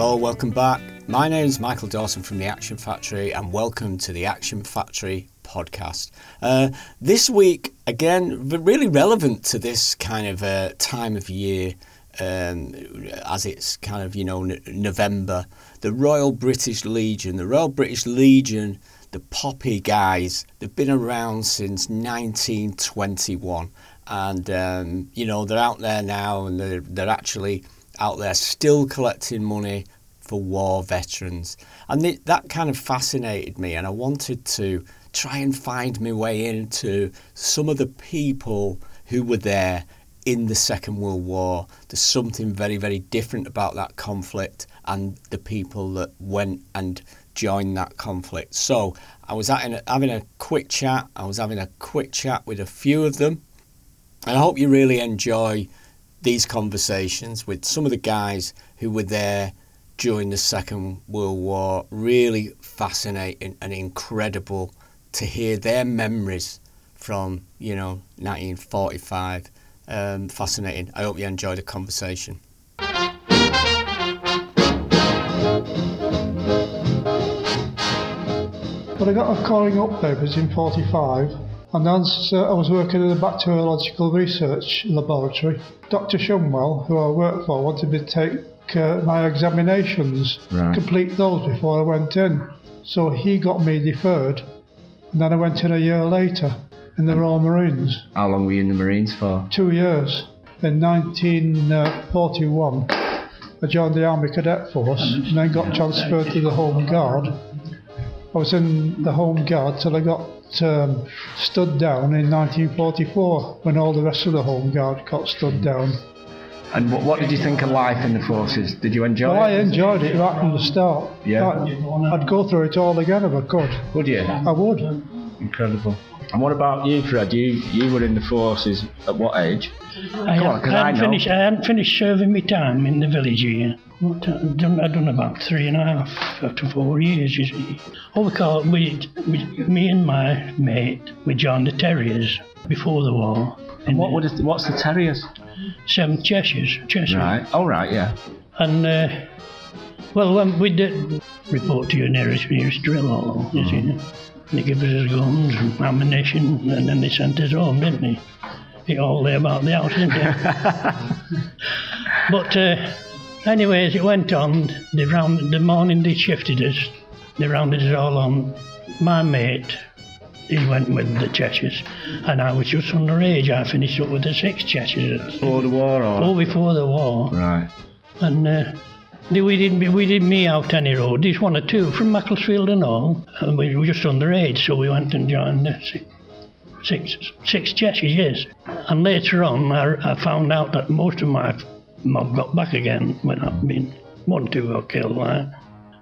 Hello, welcome back. My name is Michael Dawson from the Action Factory, and welcome to the Action Factory podcast. Uh, this week, again, really relevant to this kind of uh, time of year, um, as it's kind of you know n- November. The Royal British Legion, the Royal British Legion, the Poppy guys, they've been around since 1921, and um, you know they're out there now, and they're they're actually out there still collecting money for war veterans. And th- that kind of fascinated me, and I wanted to try and find my way into some of the people who were there in the Second World War. There's something very, very different about that conflict and the people that went and joined that conflict. So I was having a, having a quick chat. I was having a quick chat with a few of them. And I hope you really enjoy these conversations with some of the guys who were there during the Second World War. Really fascinating and incredible to hear their memories from, you know, 1945. Um, fascinating. I hope you enjoyed the conversation. But I got a calling up papers in 45 and as uh, I was working in a bacteriological research laboratory, Dr. Shumwell, who I worked for, wanted me to take uh, my examinations, Right. complete those before I went in. So he got me deferred, and then I went in a year later in the Royal Marines, How long were you in the Marines for? two years. In 1941, I joined the Army Cadet Force and then got transferred to the Home Guard. I was in the Home Guard till I got um, stood down in 1944 when all the rest of the Home Guard got stood down. And what, what did you think of life in the forces? Did you enjoy Well, I enjoyed it right from the start. Yeah. I, I'd go through it all again if I could. Would you? I would. Incredible. And what about you, Fred? You you were in the forces at what age? I, Come on, I I hadn't know. finished. I hadn't finished serving my time in the village here. What, uh, done, I'd done about three and a half up to four years. You see, all we call we, we, me and my mate, we joined the Terriers before the war. In What the would it, what's the terriers? seven Cheshires, Cheshire. Right. Oh right, yeah. And uh, well, when we did report to your nearest nearest drill hall, you see, they gave us his guns and ammunition, and then they sent us home, didn't they? It all lay about the house, didn't it? but uh, anyway, it went on, they round the morning they shifted us. They rounded us all on. My mate, he went with the Cheshires, and I was just underage. I finished up with the six Cheshires. Before the war or? Oh, before the war. Right. And uh, they- we didn't we didn't me out any road. There's one or two from Macclesfield and all. And we were just underage, so we went and joined six six, Cheshires, yes. And later on, I, I found out that most of my mob got back again when I've been one or two got killed. Like.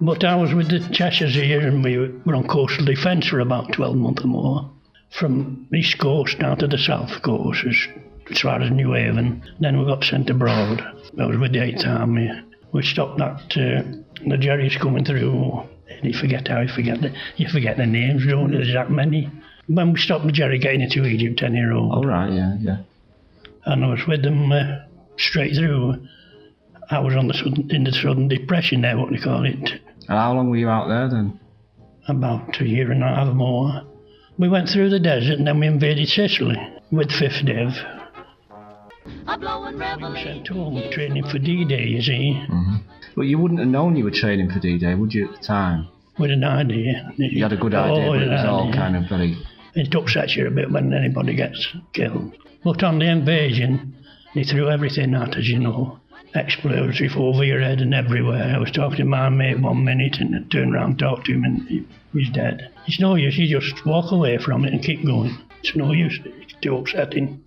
But I was with the Cheshires here, and we were on coastal defence for about twelve months or more, from east coast down to the south coast. As, far as Newhaven. Then we got sent abroad. I was with the 8th Army. We stopped that, uh, the Jerry's coming through. And you forget how you forget the, you forget the names, don't you? There's that many. When we stopped the Jerry getting into Egypt 10 year old, All right, yeah, yeah. and I was with them uh, straight through. I was on the southern, in the Southern Depression there, what they call it, And how long were you out there then? about a year and a half more. We went through the desert and then we invaded Sicily with 5th Dev. A blowing We reveille. sent home training for D-Day, you see, mm-hmm. But you wouldn't have known you were training for D-Day, would you, at the time? with an idea. You had a good oh, idea, Oh, but it was all idea. kind of very... It upsets you a bit when anybody gets killed. But on the invasion, they threw everything at us, you know. Explosive over your head and everywhere. I was talking to my mate one minute and I turned around and talked to him and he was dead. It's no use, you just walk away from it and keep going. It's no use, it's too upsetting.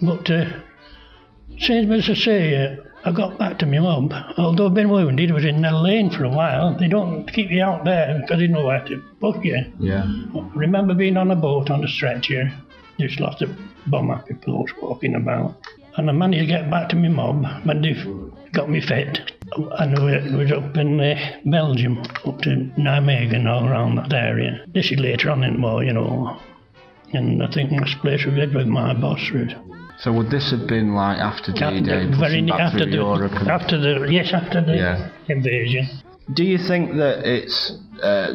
But, uh, same as I say, uh, I got back to my mob. Although I've been wounded, I was in Nell Lane for a while. They don't keep you out there because they know where to put you. Yeah. I remember being on a boat on a stretcher. There's lots of bum happy blokes walking about. And I managed to get back to my mob when they got me fit. And we was up in uh, Belgium, up to Nijmegen, all around that area. This is later on in the war, you know. And I think this place we lived with my boss was So would this have been like after D-Day, very back after through the Europe? and- after the yes after the Yeah. invasion. Do you think that it's uh,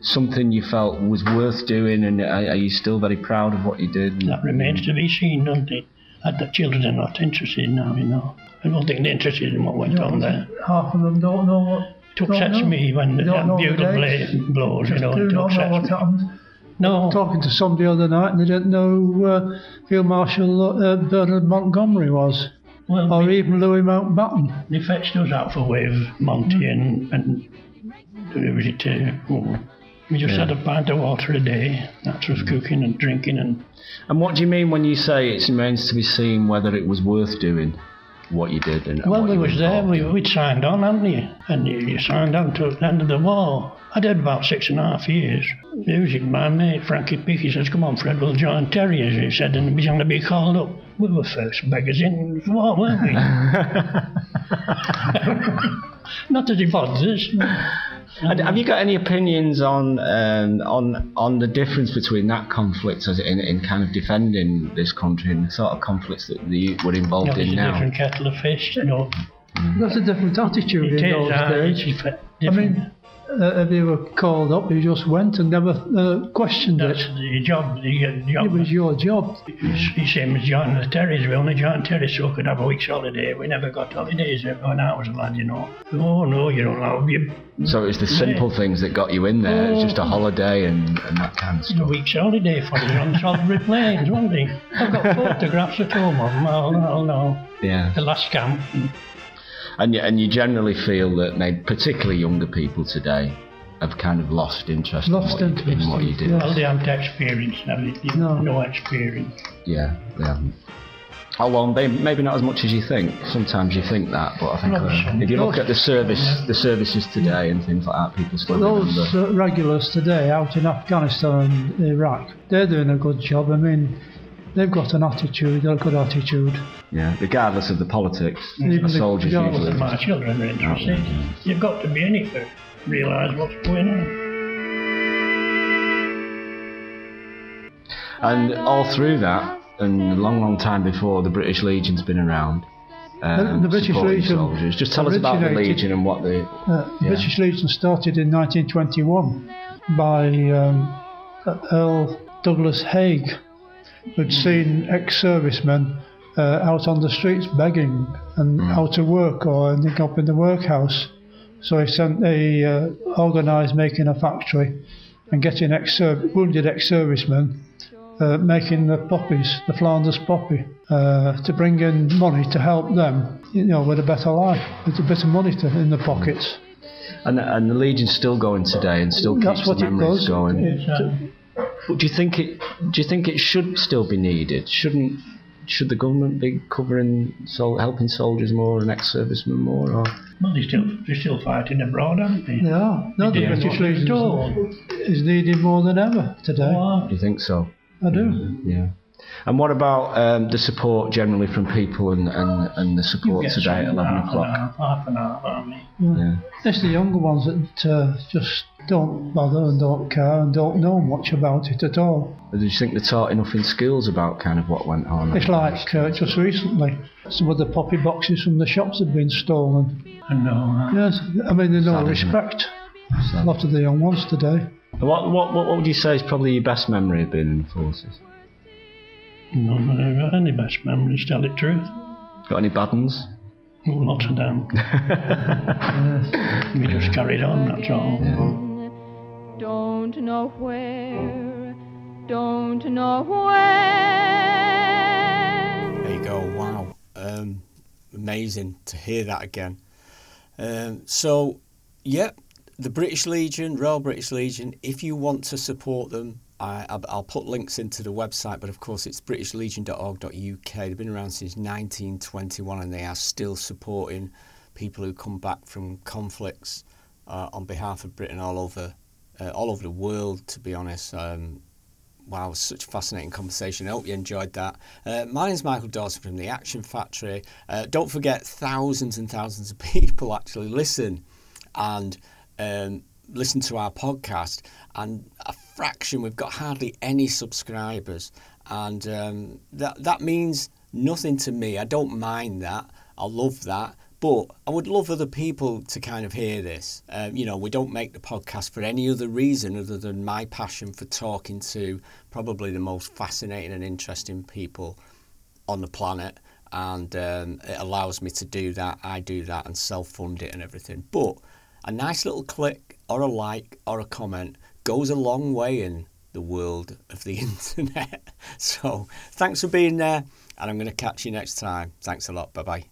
something you felt was worth doing, and are, are you still very proud of what you did? That remains to be seen, doesn't it? And the children are not interested now, you know. I don't think they're interested in what went on there. Half of them don't know what. It don't upsets me when They the don't know the bugle dates. blows, you know. do It not know upsets what me. Happened. No, Talking to somebody the other night, and they didn't know uh, Field Marshal uh, Bernard Montgomery was, well, or they, even Louis Mountbatten. they fetched us out for Wave Monty and, and who was it? Uh, oh, we just had a pint of water a day. That's us cooking and drinking and And what do you mean when you say it remains to be seen whether it was worth doing what you did? And, Well, we was were there. We, we'd signed on, hadn't you? And you, you signed on to the end of the war. I did about six and a half years. Music, my mate, Frankie Peake, he says, come on, Fred, we'll join Terriers, he said, and we're going to be called up. We were first beggars in the war, weren't we? Not that it bothers us. And have you got any opinions on um, on on the difference between that conflict as in, in kind of defending this country and the sort of conflicts that the youth were involved know, it's in a now? different kettle of fish, you know. That's a different attitude It in is, those uh, days. it's a I different- mean, uh, if you were called up, you just went and never uh, questioned that's it. the job. The uh, job. It was your job. It's the same as joining the Terriers. We only John Terry so we could have a week's holiday. We never got holidays when I was a lad, you know. Oh, no, you don't know. You, So it was the simple things that got you in there. It was just a holiday and, and that kind of a week's holiday for you on Salisbury Plains, wasn't he? I've got photographs at home of them. Oh, no, no. Yeah. The last camp. And you, and you generally feel that maybe particularly younger people today have kind of lost interest Lost in, what you, in interest, what you did. yeah. Well, they haven't experienced it. No. No experience. Yeah, they haven't. How long? They, maybe not as much as you think. Sometimes you think that, but I think uh, if you look at the service, the services today and things like that, people still Those remember. uh, regulars today out in Afghanistan and Iraq, they're doing a good job. I mean, they've got an attitude, they've got a good attitude. Yeah, regardless of the politics, Even the the- soldiers regardless usually. If my children are interested, you've got to be in it to realise what's going on. And all through that, and a long, long time before, the British Legion's been around. Um, The- the British Legion soldiers. Just tell us about the Legion and what the. Uh, the Yeah. British Legion started in 1921 by um, Earl Douglas Haig, who'd seen ex-servicemen uh, out on the streets begging and out of work or ending up in the workhouse. So he sent a uh, organised making a factory and getting ex wounded ex-servicemen uh, making the poppies, the Flanders poppy, uh, to bring in money to help them, you know, with a better life, with a bit of money to, in the pockets. And, and the Legion's still going today and still keeps That's what the it memories does. going. It- do you think it? Do you think it should still be needed? Shouldn't? Should the government be covering, sol- helping soldiers more and ex-servicemen more? Or Well, they're still, they're still fighting abroad, aren't they? Yeah, no, the Yeah. British What Legion told. is needed more than ever today. Do you think so? I do. Yeah. And what about um, the support generally from people and, and, and the support today at some 11 half o'clock? An hour, half an hour, aren't they? Yeah. It's the younger ones that uh, just don't bother and don't care and don't know much about it at all. But do you think they're taught enough in schools about kind of what went on? It's like uh, just recently, some of the poppy boxes from the shops have been stolen. I know. uh, Yes, I mean, there's no Sad, isn't respect. A lot of the young ones today. What, what, what, what would you say is probably your best memory of being in the forces? No, no, got any best memories, tell the truth. Got any bad ones? Oh, lots of them. we just carried on, that's all. Don't know where, don't know when. There you go. Wow. Um, amazing to hear that again. Um, so, yeah, the British Legion, Royal British Legion, if you want to support them, I, I'll- I'll put links into the website, but of course it's britishlegion.org.uk. They've been around since 1921 and they are still supporting people who come back from conflicts uh, on behalf of Britain all over, uh, all over the world, to be honest. Um, Wow, such a fascinating conversation. I hope you enjoyed that. Uh, my name's Michael Dawson from the Action Factory. Uh, don't forget, thousands and thousands of people actually listen and um, listen to our podcast, and a fraction, we've got hardly any subscribers. And um, that, that means nothing to me. I don't mind that. I love that. But I would love other people to kind of hear this. Um, you know, we don't make the podcast for any other reason other than my passion for talking to probably the most fascinating and interesting people on the planet. And um, it allows me to do that. I do that and self fund it and everything. But a nice little click or a like or a comment goes a long way in the world of the internet. So thanks for being there, and I'm going to catch you next time. Thanks a lot. Bye bye.